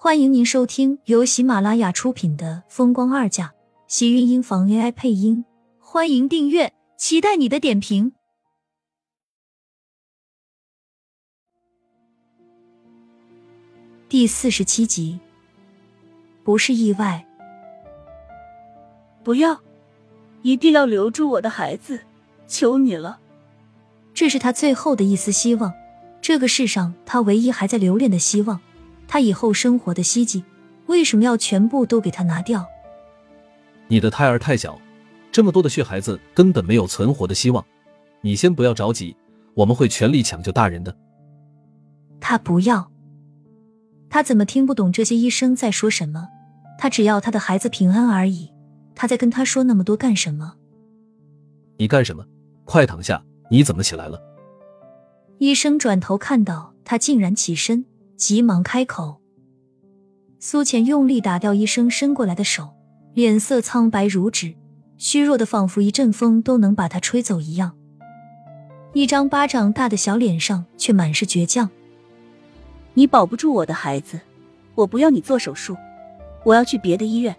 欢迎您收听由喜马拉雅出品的《风光二嫁》，喜运音房 AI 配音。欢迎订阅，期待你的点评。第四十七集，不是意外。不要，一定要留住我的孩子，求你了。这是他最后的一丝希望，这个世上他唯一还在留恋的希望。他以后生活的希冀，为什么要全部都给他拿掉？你的胎儿太小，这么多的血孩子根本没有存活的希望。你先不要着急，我们会全力抢救大人的。他不要，他怎么听不懂这些医生在说什么？他只要他的孩子平安而已。他在跟他说那么多干什么？你干什么？快躺下！你怎么起来了？医生转头看到他，竟然起身。急忙开口，苏浅用力打掉医生伸过来的手，脸色苍白如纸，虚弱的仿佛一阵风都能把他吹走一样。一张巴掌大的小脸上却满是倔强。你保不住我的孩子，我不要你做手术，我要去别的医院。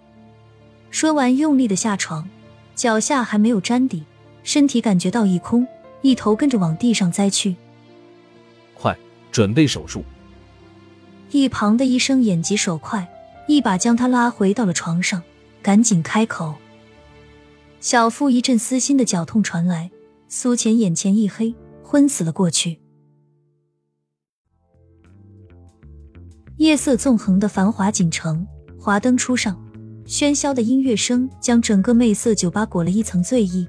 说完，用力的下床，脚下还没有沾底，身体感觉到一空，一头跟着往地上栽去。快，准备手术！一旁的医生眼疾手快，一把将他拉回到了床上，赶紧开口。小腹一阵撕心的绞痛传来，苏浅眼前一黑，昏死了过去。夜色纵横的繁华锦城，华灯初上，喧嚣的音乐声将整个媚色酒吧裹了一层醉意，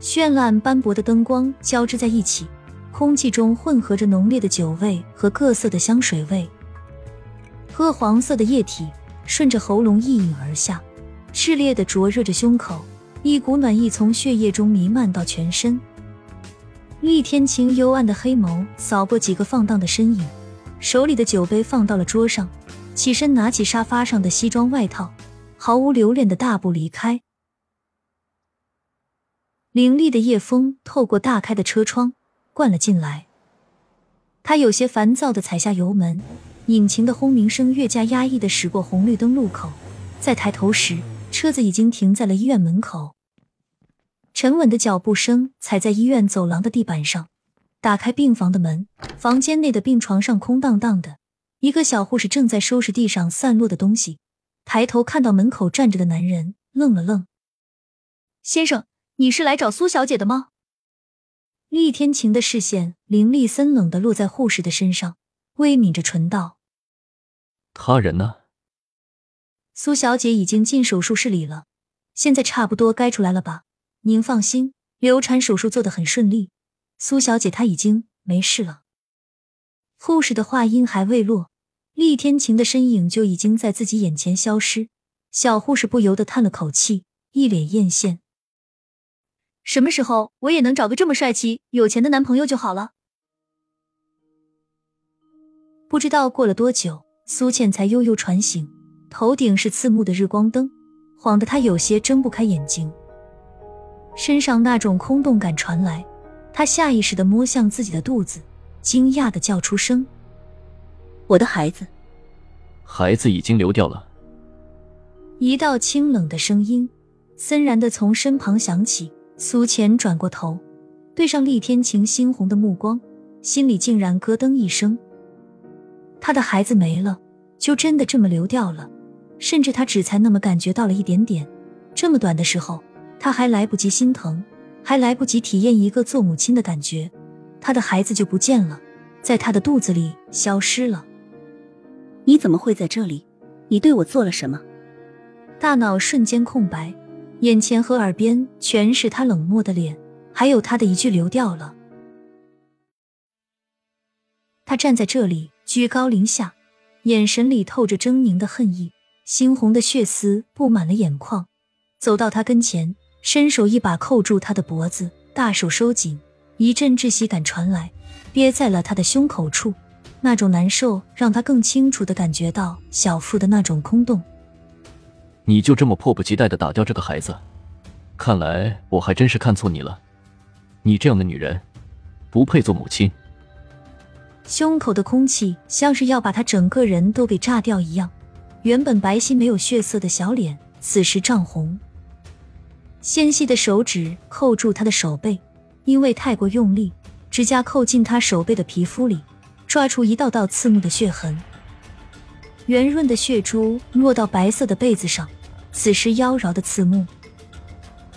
绚烂斑驳的灯光交织在一起。空气中混合着浓烈的酒味和各色的香水味，褐黄色的液体顺着喉咙一饮而下，炽烈的灼热着胸口，一股暖意从血液中弥漫到全身。厉天晴幽暗的黑眸扫过几个放荡的身影，手里的酒杯放到了桌上，起身拿起沙发上的西装外套，毫无留恋的大步离开。凌厉的夜风透过大开的车窗。灌了进来，他有些烦躁的踩下油门，引擎的轰鸣声越加压抑的驶过红绿灯路口，再抬头时，车子已经停在了医院门口。沉稳的脚步声踩在医院走廊的地板上，打开病房的门，房间内的病床上空荡荡的，一个小护士正在收拾地上散落的东西，抬头看到门口站着的男人，愣了愣：“先生，你是来找苏小姐的吗？”厉天晴的视线凌厉森冷的落在护士的身上，微抿着唇道：“他人呢？”苏小姐已经进手术室里了，现在差不多该出来了吧？您放心，流产手术做得很顺利，苏小姐她已经没事了。护士的话音还未落，厉天晴的身影就已经在自己眼前消失。小护士不由得叹了口气，一脸艳羡。什么时候我也能找个这么帅气、有钱的男朋友就好了？不知道过了多久，苏倩才悠悠传醒，头顶是刺目的日光灯，晃得她有些睁不开眼睛。身上那种空洞感传来，她下意识的摸向自己的肚子，惊讶的叫出声：“我的孩子！”孩子已经流掉了。一道清冷的声音森然的从身旁响起。苏浅转过头，对上厉天晴猩红的目光，心里竟然咯噔一声。他的孩子没了，就真的这么流掉了？甚至他只才那么感觉到了一点点。这么短的时候，他还来不及心疼，还来不及体验一个做母亲的感觉，他的孩子就不见了，在他的肚子里消失了。你怎么会在这里？你对我做了什么？大脑瞬间空白。眼前和耳边全是他冷漠的脸，还有他的一句流掉了。他站在这里，居高临下，眼神里透着狰狞的恨意，猩红的血丝布满了眼眶。走到他跟前，伸手一把扣住他的脖子，大手收紧，一阵窒息感传来，憋在了他的胸口处。那种难受让他更清楚的感觉到小腹的那种空洞。你就这么迫不及待的打掉这个孩子？看来我还真是看错你了。你这样的女人，不配做母亲。胸口的空气像是要把他整个人都给炸掉一样。原本白皙没有血色的小脸，此时涨红。纤细的手指扣住他的手背，因为太过用力，指甲扣进他手背的皮肤里，抓出一道道刺目的血痕。圆润的血珠落到白色的被子上，此时妖娆的刺目。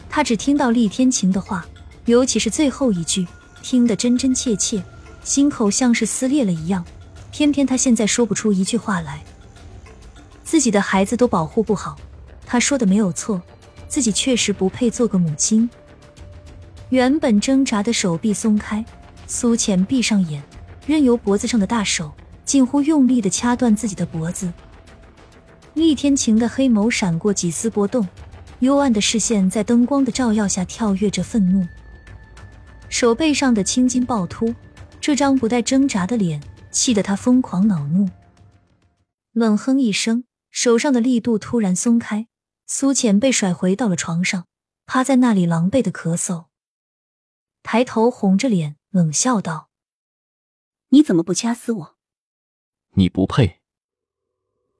他只听到厉天晴的话，尤其是最后一句，听得真真切切，心口像是撕裂了一样。偏偏他现在说不出一句话来。自己的孩子都保护不好，他说的没有错，自己确实不配做个母亲。原本挣扎的手臂松开，苏浅闭上眼，任由脖子上的大手近乎用力的掐断自己的脖子。厉天晴的黑眸闪过几丝波动，幽暗的视线在灯光的照耀下跳跃着愤怒。手背上的青筋暴突，这张不带挣扎的脸气得他疯狂恼怒，冷哼一声。手上的力度突然松开，苏浅被甩回到了床上，趴在那里狼狈的咳嗽。抬头红着脸冷笑道：“你怎么不掐死我？你不配。”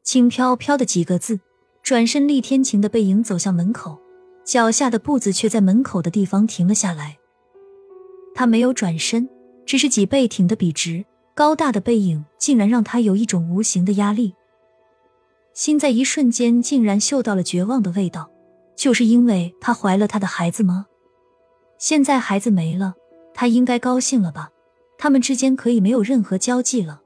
轻飘飘的几个字，转身，厉天晴的背影走向门口，脚下的步子却在门口的地方停了下来。他没有转身，只是脊背挺得笔直，高大的背影竟然让他有一种无形的压力。心在一瞬间竟然嗅到了绝望的味道，就是因为她怀了他的孩子吗？现在孩子没了，他应该高兴了吧？他们之间可以没有任何交际了。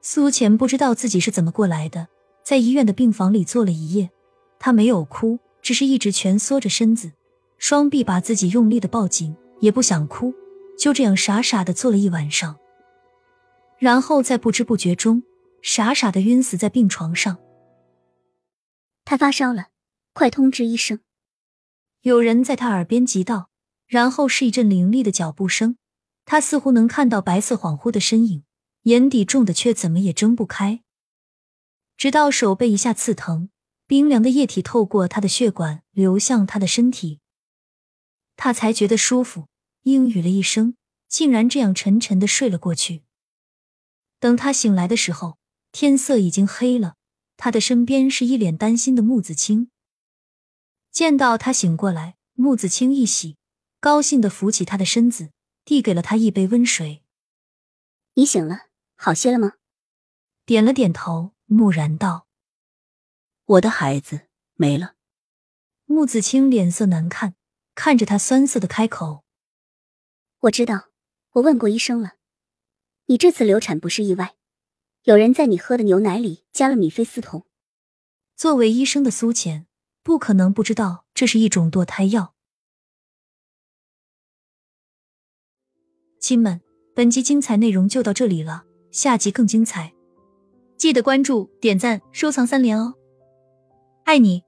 苏浅不知道自己是怎么过来的，在医院的病房里坐了一夜，她没有哭，只是一直蜷缩着身子，双臂把自己用力的抱紧，也不想哭，就这样傻傻的坐了一晚上，然后在不知不觉中。傻傻的晕死在病床上。他发烧了，快通知医生！有人在他耳边急道，然后是一阵凌厉的脚步声。他似乎能看到白色恍惚的身影，眼底重的却怎么也睁不开。直到手背一下刺疼，冰凉的液体透过他的血管流向他的身体，他才觉得舒服，应语了一声，竟然这样沉沉的睡了过去。等他醒来的时候。天色已经黑了，他的身边是一脸担心的木子清。见到他醒过来，木子清一喜，高兴的扶起他的身子，递给了他一杯温水。你醒了，好些了吗？点了点头，木然道：“我的孩子没了。”穆子清脸色难看，看着他酸涩的开口：“我知道，我问过医生了，你这次流产不是意外。”有人在你喝的牛奶里加了米非司酮。作为医生的苏浅，不可能不知道这是一种堕胎药。亲们，本集精彩内容就到这里了，下集更精彩，记得关注、点赞、收藏三连哦！爱你。